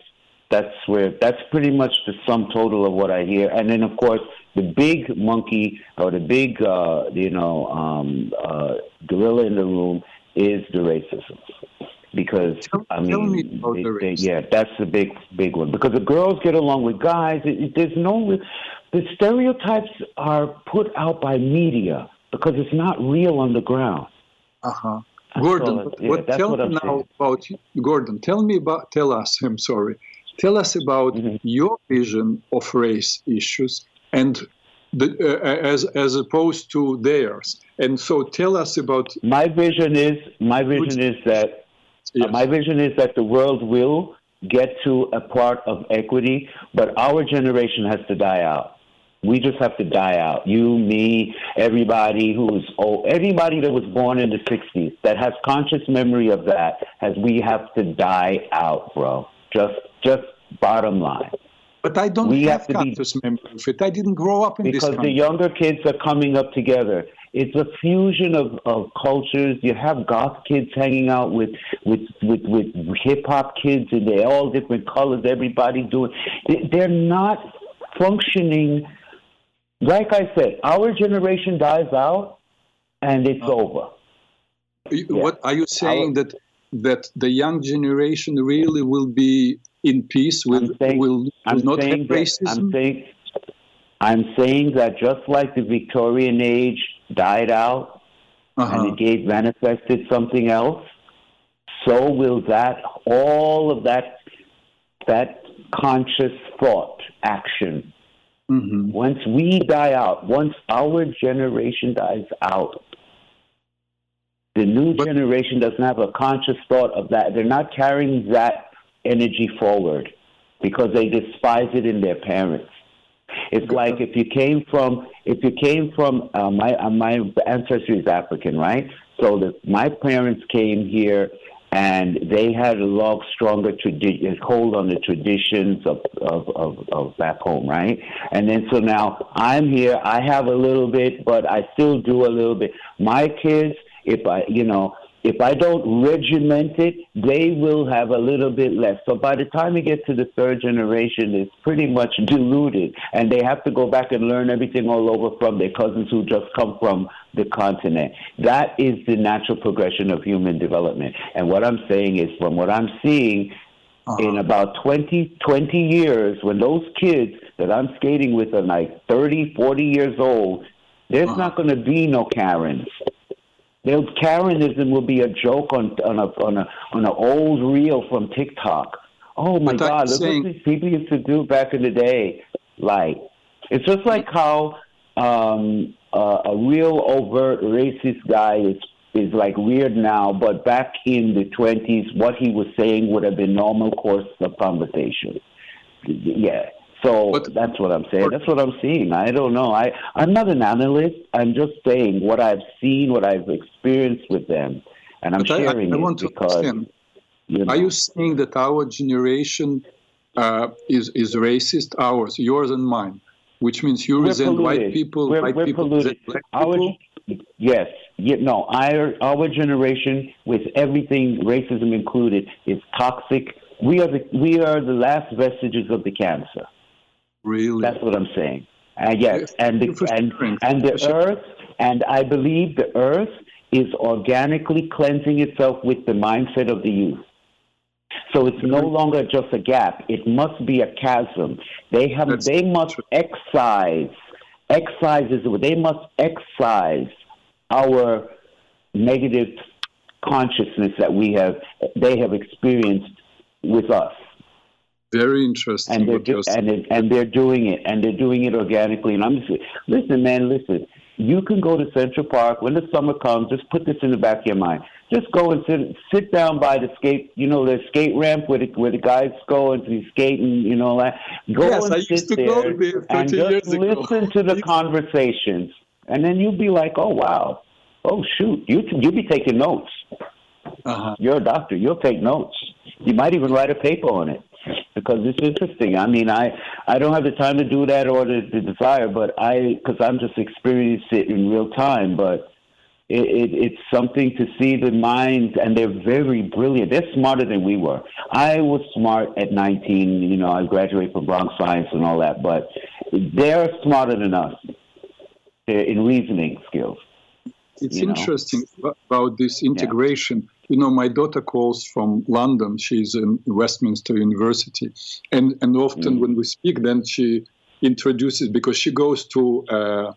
Speaker 3: that's where that's pretty much the sum total of what I hear. And then of course the big monkey or the big uh, you know um, uh, gorilla in the room is the racism because I mean,
Speaker 1: me
Speaker 3: they, they, yeah, that's the big big one. Because the girls get along with guys. It, it, there's no the stereotypes are put out by media because it's not real on the ground.
Speaker 1: Uh huh. Gordon, yeah, what, tell what me now about Gordon. Tell me about. Tell us. I'm sorry. Tell us about mm-hmm. your vision of race issues and the, uh, as as opposed to theirs. And so, tell us about
Speaker 3: my vision. Is my vision is that yes. my vision is that the world will get to a part of equity, but our generation has to die out. We just have to die out. You, me, everybody who's old, everybody that was born in the '60s that has conscious memory of that, has we have to die out, bro. Just, just bottom line.
Speaker 1: But I don't we have, have conscious be, memory of it. I didn't grow up in
Speaker 3: because
Speaker 1: this
Speaker 3: Because the younger kids are coming up together. It's a fusion of, of cultures. You have goth kids hanging out with with with, with hip hop kids, and they're all different colors. Everybody doing. They're not functioning. Like I said, our generation dies out, and it's oh. over.
Speaker 1: What yeah. are you saying our, that that the young generation really will be in peace will, saying, will, will not have racism?
Speaker 3: I'm saying, I'm saying that just like the Victorian age died out uh-huh. and it gave manifested something else, so will that all of that that conscious thought action. Mm-hmm. Once we die out, once our generation dies out, the new but, generation doesn't have a conscious thought of that. They're not carrying that energy forward because they despise it in their parents. It's like if you came from if you came from uh, my uh, my ancestry is African, right? So the, my parents came here and they had a lot stronger tradition, hold on the traditions of, of, of, of back home, right? And then so now I'm here, I have a little bit, but I still do a little bit. My kids, if I, you know, if I don't regiment it, they will have a little bit less. So by the time you get to the third generation, it's pretty much diluted, and they have to go back and learn everything all over from their cousins who just come from the continent. That is the natural progression of human development. And what I'm saying is, from what I'm seeing, uh-huh. in about 20, 20 years, when those kids that I'm skating with are like 30, 40 years old, There's uh-huh. not going to be no Karens. There'll, Karenism will be a joke on on a on a on an old reel from TikTok. Oh my God! Look saying... what these people used to do back in the day. Like it's just like how um, uh, a real overt racist guy is is like weird now, but back in the twenties, what he was saying would have been normal course of conversation. Yeah. So that's what I'm saying. That's what I'm seeing. I don't know. I I'm not an analyst. I'm just saying what I've seen, what I've experienced with them, and I'm sharing I, I, I want to because.
Speaker 1: You know, Are you saying that our generation uh, is is racist? Ours, yours, and mine, which means you we're resent polluted. white people,
Speaker 3: we're,
Speaker 1: white
Speaker 3: we're
Speaker 1: people,
Speaker 3: polluted.
Speaker 1: black
Speaker 3: people. Yes, yeah, no. Our our generation, with everything racism included, is toxic. We are the we are the last vestiges of the cancer.
Speaker 1: Really?
Speaker 3: That's what I'm saying. Uh, yes, and the, and, and the earth, and I believe the earth is organically cleansing itself with the mindset of the youth. So it's no longer just a gap; it must be a chasm. They have, That's they must true. excise, excise is they must excise our negative consciousness that we have, they have experienced with us.
Speaker 1: Very interesting.
Speaker 3: And they're, do, and, it, and they're doing it, and they're doing it organically. And I'm just listen, man, listen. You can go to Central Park when the summer comes. Just put this in the back of your mind. Just go and sit sit down by the skate, you know, the skate ramp where the where the guys go and be skating, you know, that. Go
Speaker 1: yes,
Speaker 3: and
Speaker 1: I
Speaker 3: sit
Speaker 1: there, there
Speaker 3: and just listen to the <laughs> conversations, and then you'll be like, oh wow, oh shoot, you you'll be taking notes. Uh-huh. You're a doctor. You'll take notes. You might even write a paper on it because it's interesting. I mean, I I don't have the time to do that or the, the desire, but I because I'm just experiencing it in real time. But it, it, it's something to see the minds, and they're very brilliant. They're smarter than we were. I was smart at 19. You know, I graduated from Bronx Science and all that, but they're smarter than us eh, in reasoning skills.
Speaker 1: It's interesting know? about this integration. Yeah you know, my daughter calls from London. She's in Westminster University, and and often mm. when we speak, then she introduces because she goes to uh,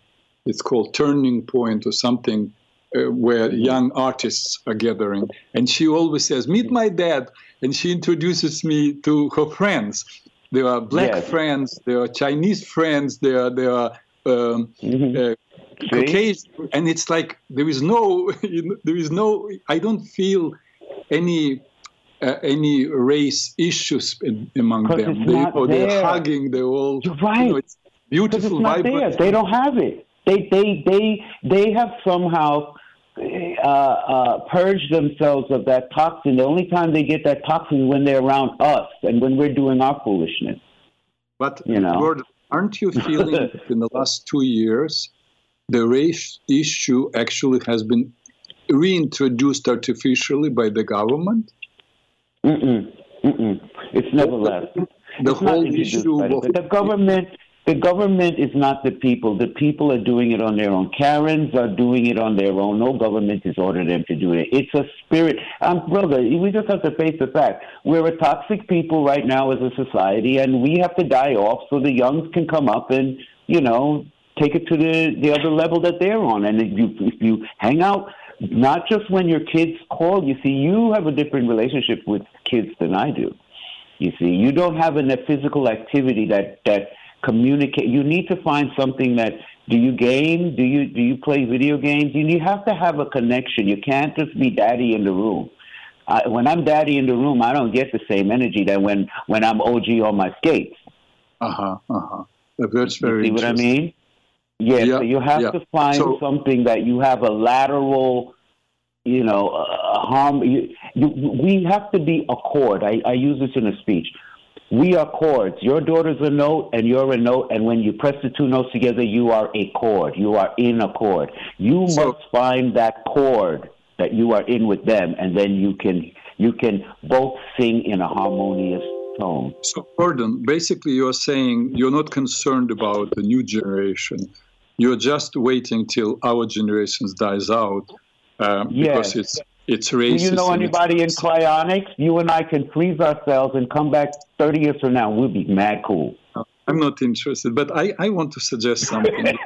Speaker 1: it's called Turning Point or something. Uh, where mm. young artists are gathering, and she always says, "Meet my dad," and she introduces me to her friends. There are black yes. friends, there are Chinese friends, there are there are um, mm-hmm. uh, Caucasian, and it's like there is no, <laughs> there is no. I don't feel any uh, any race issues in, among them. They,
Speaker 3: oh,
Speaker 1: they're hugging. They're all.
Speaker 3: You're right. You know,
Speaker 1: it's beautiful,
Speaker 3: it's not
Speaker 1: There.
Speaker 3: They don't have it. They they they they have somehow. Uh, uh, purge themselves of that toxin. The only time they get that toxin is when they're around us and when we're doing our foolishness.
Speaker 1: But you know, Gordon, aren't you feeling <laughs> in the last two years the race issue actually has been reintroduced artificially by the government?
Speaker 3: Mm-mm, mm-mm. It's never left. The,
Speaker 1: the whole issue of
Speaker 3: the government. The government is not the people. The people are doing it on their own. Karens are doing it on their own. No government has ordered them to do it. It's a spirit. Um, brother, we just have to face the fact. We're a toxic people right now as a society, and we have to die off so the youngs can come up and, you know, take it to the, the other level that they're on. And if you, if you hang out, not just when your kids call, you see, you have a different relationship with kids than I do. You see, you don't have a physical activity that, that communicate. You need to find something that, do you game? Do you, do you play video games? You, you have to have a connection. You can't just be daddy in the room. I, when I'm daddy in the room, I don't get the same energy that when, when I'm OG on my skates.
Speaker 1: Uh huh. Uh huh. That's very.
Speaker 3: You see what I mean? Yeah, yeah so you have yeah. to find so, something that you have a lateral, you know, a harm. You, you, we have to be a chord. I, I use this in a speech. We are chords. Your daughter's a note, and you're a note, and when you press the two notes together, you are a chord. You are in a chord. You so, must find that chord that you are in with them, and then you can you can both sing in a harmonious tone.
Speaker 1: So, Gordon, basically, you're saying you're not concerned about the new generation you're just waiting till our generations dies out uh, yes. because it's it's racist.
Speaker 3: Do you know anybody in cryonics? You and I can freeze ourselves and come back 30 years from now. We'll be mad cool.
Speaker 1: I'm not interested, but I, I want to suggest something.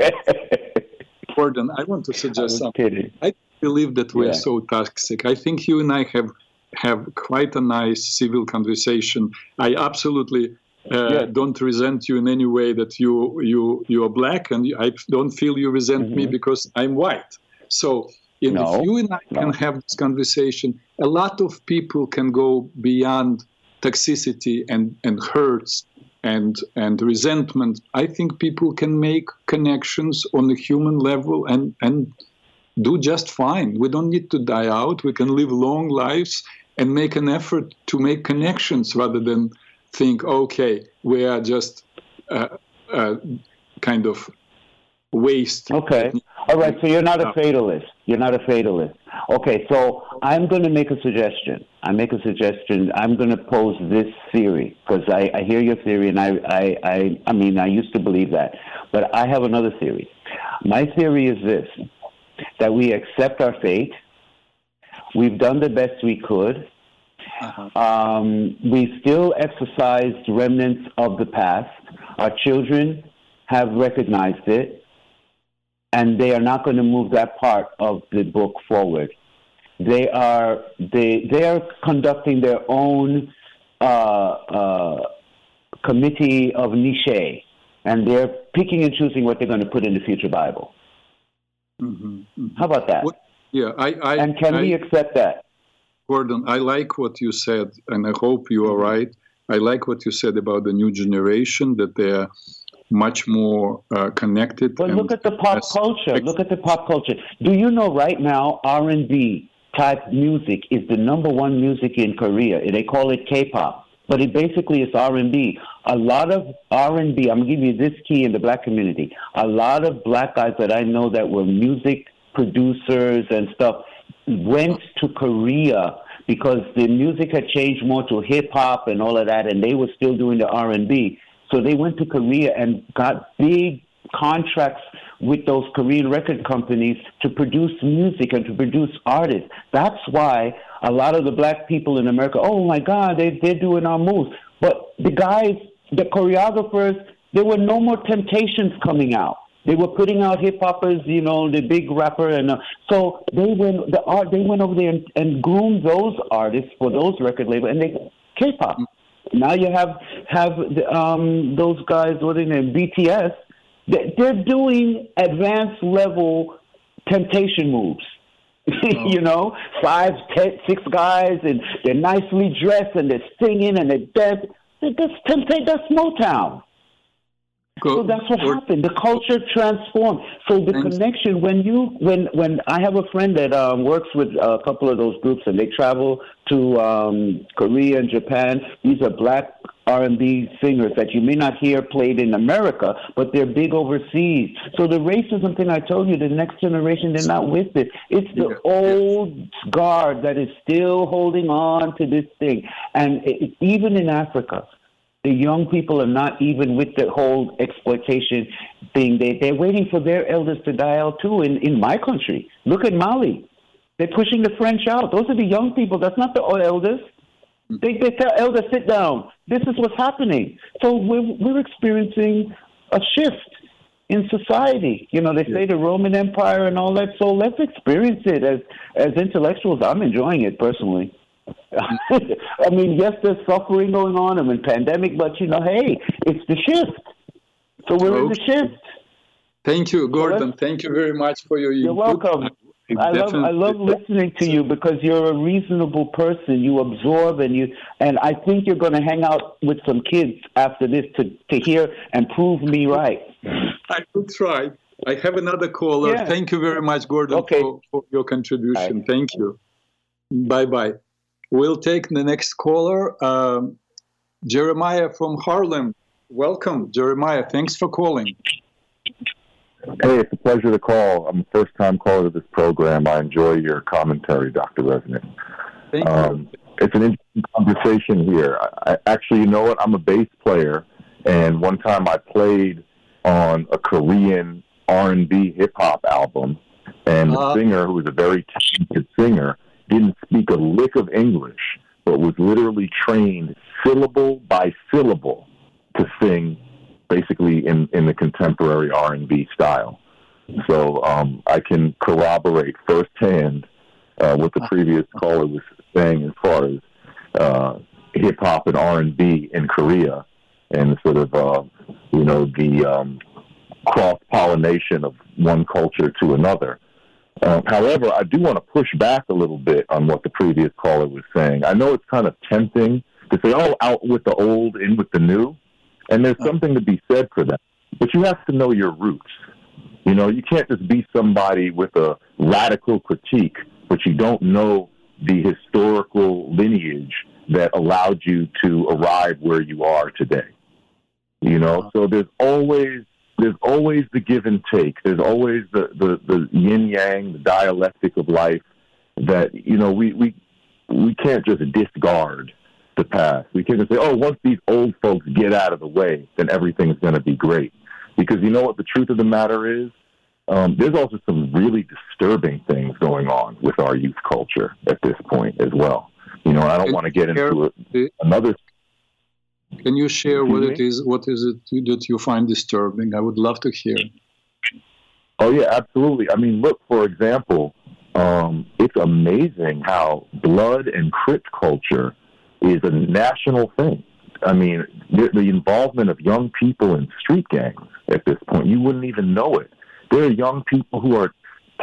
Speaker 1: <laughs> Gordon, I want to suggest something. Kidding. I believe that we're yeah. so toxic. I think you and I have have quite a nice civil conversation. I absolutely uh, yeah. don't resent you in any way that you you you are black, and I don't feel you resent mm-hmm. me because I'm white. So if no, you and I no. can have this conversation, a lot of people can go beyond toxicity and, and hurts and and resentment. I think people can make connections on the human level and and do just fine. We don't need to die out. We can live long lives and make an effort to make connections rather than think, okay, we are just uh, uh, kind of waste.
Speaker 3: Okay. All right. So you're not a fatalist. You're not a fatalist. Okay. So I'm going to make a suggestion. I make a suggestion. I'm going to pose this theory because I, I hear your theory, and I, I, I, I mean, I used to believe that, but I have another theory. My theory is this: that we accept our fate. We've done the best we could. Uh-huh. Um, we still exercise remnants of the past. Our children have recognized it and they are not going to move that part of the book forward. They are they they are conducting their own uh, uh, committee of niche, and they're picking and choosing what they're going to put in the future Bible. Mm-hmm, mm-hmm. How about that? What,
Speaker 1: yeah, I, I
Speaker 3: and can
Speaker 1: I,
Speaker 3: we accept that?
Speaker 1: Gordon, I like what you said, and I hope you are right. I like what you said about the new generation that they are much more uh, connected.
Speaker 3: But look at the pop culture. Look at the pop culture. Do you know right now R and B type music is the number one music in Korea? They call it K-pop, but it basically is R and B. A lot of R and B. I'm give you this key in the black community. A lot of black guys that I know that were music producers and stuff went to Korea because the music had changed more to hip hop and all of that, and they were still doing the R and B. So they went to Korea and got big contracts with those Korean record companies to produce music and to produce artists. That's why a lot of the black people in America, oh my God, they, they're doing our moves. But the guys, the choreographers, there were no more temptations coming out. They were putting out hip hoppers, you know, the big rapper, and uh, so they went the art. They went over there and, and groomed those artists for those record labels, and they K-pop. Now you have have the, um, those guys, what are they BTS. They're doing advanced level temptation moves. <laughs> Oh. you know, five, ten, six guys, and they're nicely dressed, and they're singing, and they're dead. That's temptation. That's Motown. Go, so that's what happened. The culture transformed. So the Thanks. connection when you when when I have a friend that um, works with a couple of those groups and they travel to um, Korea and Japan. These are black R&B singers that you may not hear played in America, but they're big overseas. So the racism thing I told you, the next generation, they're not with it. It's the yeah. old guard that is still holding on to this thing. And it, even in Africa, the young people are not even with the whole exploitation thing. They, they're waiting for their elders to die out too in, in my country. Look at Mali. They're pushing the French out. Those are the young people. That's not the elders. They, they tell elders, sit down. This is what's happening. So we're, we're experiencing a shift in society. You know, they say the Roman Empire and all that. So let's experience it as, as intellectuals. I'm enjoying it personally. <laughs> I mean, yes, there's suffering going on. I mean, pandemic, but you know, hey, it's the shift. So we're okay. in the shift.
Speaker 1: Thank you, Gordon. Thank you very much for your.
Speaker 3: You're welcome. I love I love listening to you because you're a reasonable person. You absorb and you and I think you're going to hang out with some kids after this to to hear and prove me right.
Speaker 1: I will try. I have another caller. Yeah. Thank you very much, Gordon, okay. for, for your contribution. Bye. Thank you. Bye bye. We'll take the next caller, um, Jeremiah from Harlem. Welcome, Jeremiah. Thanks for calling.
Speaker 4: Hey, it's a pleasure to call. I'm a first time caller to this program. I enjoy your commentary, Dr. Reznik.
Speaker 1: Thank um, you.
Speaker 4: It's an interesting conversation here. I, actually, you know what? I'm a bass player, and one time I played on a Korean R&B hip hop album, and the uh, singer, who was a very talented singer, didn't speak a lick of English, but was literally trained syllable by syllable to sing basically in, in the contemporary R&B style. So um, I can corroborate firsthand uh, what the previous caller was saying as far as uh, hip hop and R and B in Korea, and sort of uh, you know the um, cross pollination of one culture to another. Um, however, I do want to push back a little bit on what the previous caller was saying. I know it's kind of tempting to say, "Oh, out with the old, in with the new," and there's something to be said for that. But you have to know your roots. You know, you can't just be somebody with a radical critique, but you don't know the historical lineage that allowed you to arrive where you are today. You know, so there's always there's always the give and take. There's always the, the, the yin yang, the dialectic of life that, you know, we, we, we can't just discard the past. We can't just say, oh, once these old folks get out of the way, then everything's going to be great. Because you know what the truth of the matter is? Um, there's also some really disturbing things going on with our youth culture at this point as well. You know, I don't want to get into it. Another
Speaker 1: can you share what it is? What is it that you find disturbing? I would love to hear.
Speaker 4: Oh yeah, absolutely. I mean, look, for example, um, it's amazing how blood and crip culture is a national thing. I mean, the, the involvement of young people in street gangs at this point, you wouldn't even know it. There are young people who are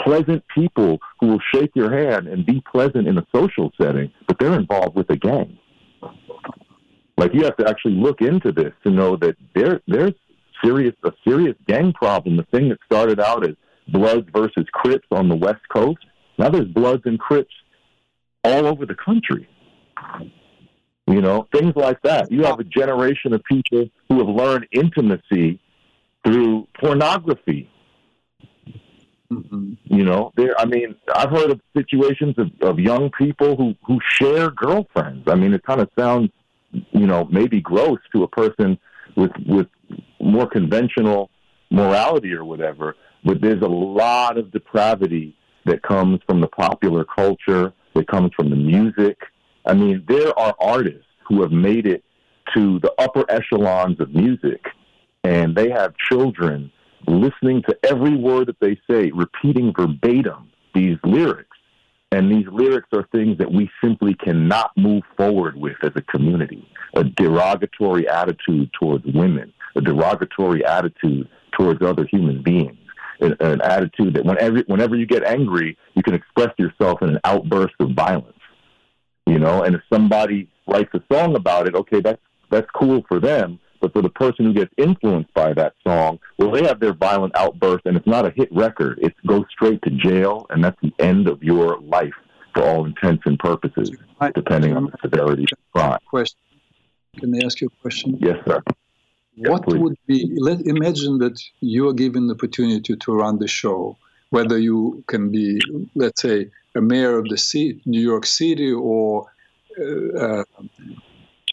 Speaker 4: pleasant people who will shake your hand and be pleasant in a social setting, but they're involved with a gang. Like you have to actually look into this to know that there there's serious a serious gang problem. The thing that started out as Bloods versus Crips on the West Coast, now there's Bloods and Crips all over the country. You know, things like that. You have a generation of people who have learned intimacy through pornography. Mm-hmm. You know, there. I mean, I've heard of situations of, of young people who who share girlfriends. I mean, it kind of sounds you know, maybe gross to a person with with more conventional morality or whatever. But there's a lot of depravity that comes from the popular culture, that comes from the music. I mean, there are artists who have made it to the upper echelons of music, and they have children listening to every word that they say, repeating verbatim these lyrics. And these lyrics are things that we simply cannot move forward with as a community. A derogatory attitude towards women, a derogatory attitude towards other human beings, an, an attitude that whenever, whenever you get angry, you can express yourself in an outburst of violence. You know, and if somebody writes a song about it, okay, that's that's cool for them. But for the person who gets influenced by that song, well, they have their violent outburst, and it's not a hit record. It goes straight to jail, and that's the end of your life for all intents and purposes, depending on the severity of the crime.
Speaker 1: Question. Can I ask you a question?
Speaker 4: Yes, sir.
Speaker 1: What would be? Let imagine that you are given the opportunity to run the show. Whether you can be, let's say, a mayor of the city, New York City, or uh,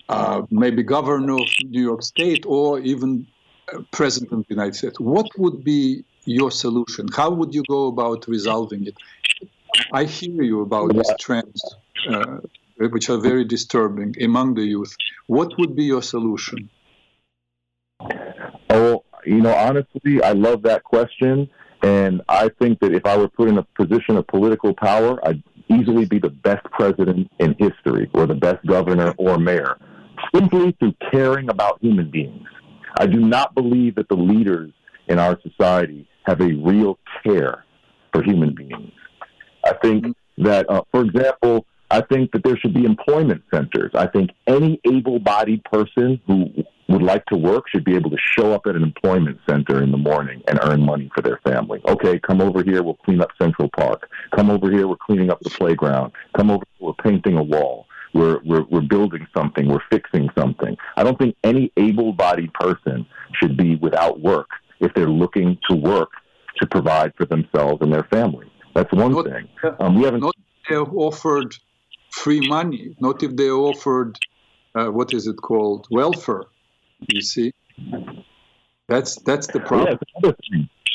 Speaker 1: uh maybe governor of New York State or even uh, president of the United States. What would be your solution? How would you go about resolving it? I hear you about these trends, uh, which are very disturbing among the youth. What would be your solution?
Speaker 4: Oh, you know, honestly, I love that question. And I think that if I were put in a position of political power, I'd easily be the best president in history or the best governor or mayor simply through caring about human beings. I do not believe that the leaders in our society have a real care for human beings. I think that, uh, for example, I think that there should be employment centers. I think any able bodied person who would like to work should be able to show up at an employment center in the morning and earn money for their family. Okay, come over here, we'll clean up Central Park. Come over here, we're cleaning up the playground. Come over, we're painting a wall. We're, we're, we're building something. We're fixing something. I don't think any able bodied person should be without work if they're looking to work to provide for themselves and their family. That's one not, thing.
Speaker 1: Um, we haven't. Not if they're offered free money, not if they're offered, uh, what is it called, welfare. You see? That's, that's the problem.
Speaker 4: Yeah,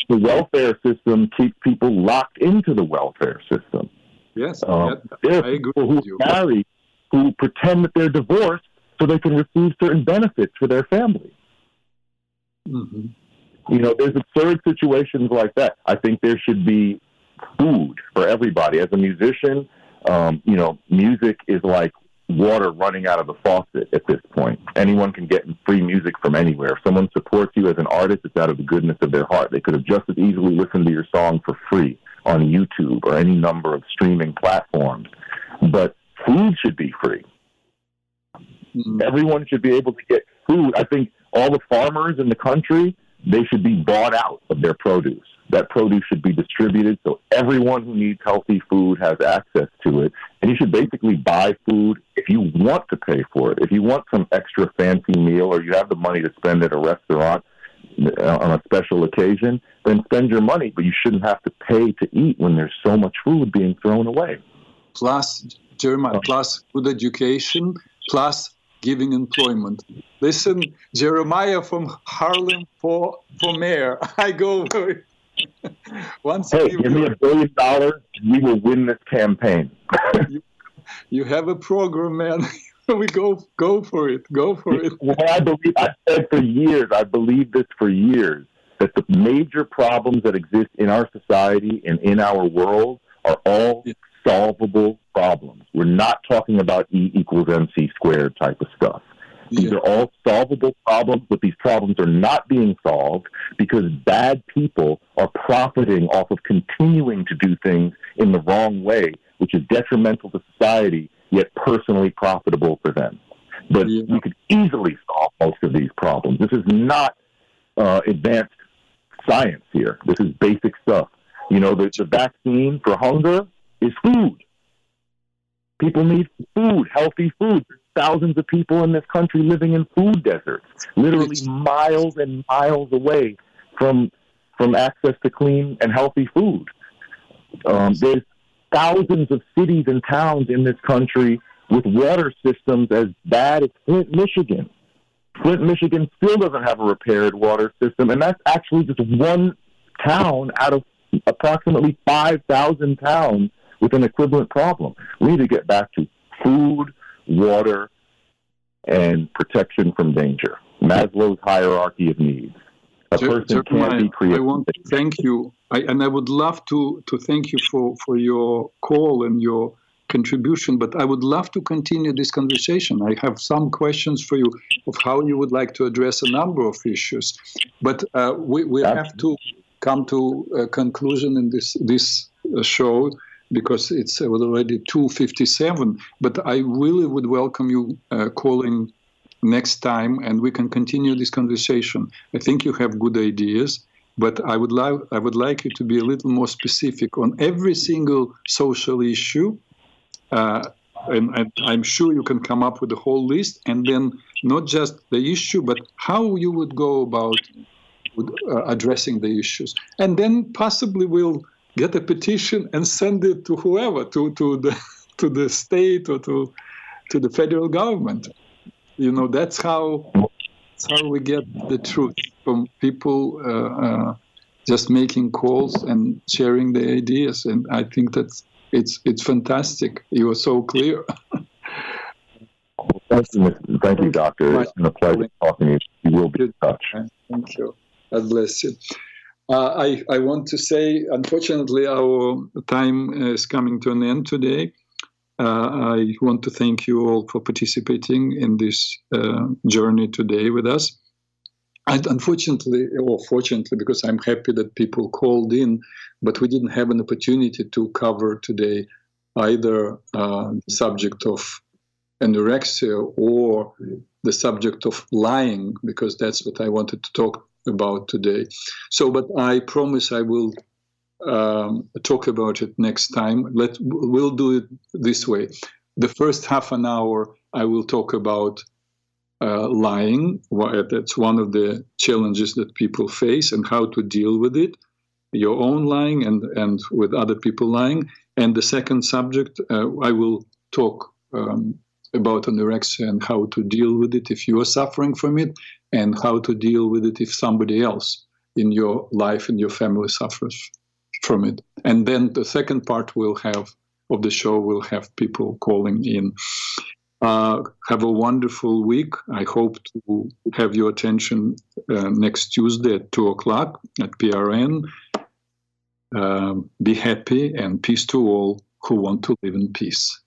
Speaker 4: the welfare system keeps people locked into the welfare system.
Speaker 1: Yes, um,
Speaker 4: there are people who marry who pretend that they're divorced so they can receive certain benefits for their family.
Speaker 1: Mm-hmm.
Speaker 4: You know, there's absurd situations like that. I think there should be food for everybody. As a musician, um, you know, music is like water running out of the faucet at this point. Anyone can get free music from anywhere. If someone supports you as an artist, it's out of the goodness of their heart. They could have just as easily listened to your song for free on YouTube or any number of streaming platforms. But food should be free. Mm-hmm. Everyone should be able to get food. I think all the farmers in the country, they should be bought out of their produce. That produce should be distributed so everyone who needs healthy food has access to it. And you should basically buy food if you want to pay for it. If you want some extra fancy meal or you have the money to spend at a restaurant uh, on a special occasion, then spend your money, but you shouldn't have to pay to eat when there's so much food being thrown away.
Speaker 1: Plus, Jeremiah, plus good education, plus giving employment. Listen, Jeremiah from Harlem for, for mayor. <laughs> I go <laughs>
Speaker 4: once. Hey, give me a billion dollars, we will win this campaign. <laughs>
Speaker 1: you, you have a program, man. we go go for it. Go for it.
Speaker 4: Well, I believe I said for years. I believe this for years that the major problems that exist in our society and in our world are all yeah. Solvable problems. We're not talking about E equals MC squared type of stuff. These yeah. are all solvable problems, but these problems are not being solved because bad people are profiting off of continuing to do things in the wrong way, which is detrimental to society, yet personally profitable for them. But yeah. we could easily solve most of these problems. This is not uh, advanced science here. This is basic stuff. You know, the, the vaccine for hunger is food. People need food, healthy food. Thousands of people in this country living in food deserts, literally miles and miles away from from access to clean and healthy food. Um, there's thousands of cities and towns in this country with water systems as bad as Flint, Michigan. Flint, Michigan still doesn't have a repaired water system, and that's actually just one town out of approximately 5,000 towns with an equivalent problem. We need to get back to food, water, and protection from danger. Maslow's hierarchy of needs. A person can't be creative.
Speaker 1: I want to thank you, I, and I would love to, to thank you for, for your call and your contribution, but I would love to continue this conversation. I have some questions for you of how you would like to address a number of issues, but uh, we, we have to come to a conclusion in this this uh, show because it's already 2.57 but i really would welcome you uh, calling next time and we can continue this conversation. I think you have good ideas but i would like i would like you to be a little more specific on every single social issue uh, and, i'm sure you can come up with a whole list and then not just the issue but how you would go about uh, addressing the issues. And then possibly we'll get a petition and send it to whoever, to, to the <laughs> to the state or to to the federal government. You know, that's how that's how we get the truth from people uh, uh, just making calls and sharing the ideas. And I think that's it's it's fantastic. You are so clear. <laughs>
Speaker 4: Thank you, thank you, Doctor. It's been a pleasure talking to you. You will be in touch.
Speaker 1: Thank you. God bless you. Uh, I, I want to say, unfortunately, our time is coming to an end today. Uh, I want to thank you all for participating in this uh, journey today with us. And unfortunately, or fortunately, because I'm happy that people called in, but we didn't have an opportunity to cover today either uh, the subject of anorexia or the subject of lying, because that's what I wanted to talk about today. So, but I promise I will um, talk about it next time. Let we'll do it this way. The first half an hour, I will talk about uh, lying. That's one of the challenges that people face and how to deal with it. Your own lying and and with other people lying. And the second subject, uh, I will talk um, about anorexia and how to deal with it if you are suffering from it, and how to deal with it if somebody else in your life and your family suffers from it. And then the second part will have of the show will have people calling in. Uh, have a wonderful week. I hope to have your attention uh, next Tuesday at 2 o'clock at PRN. Um, be happy and peace to all who want to live in peace.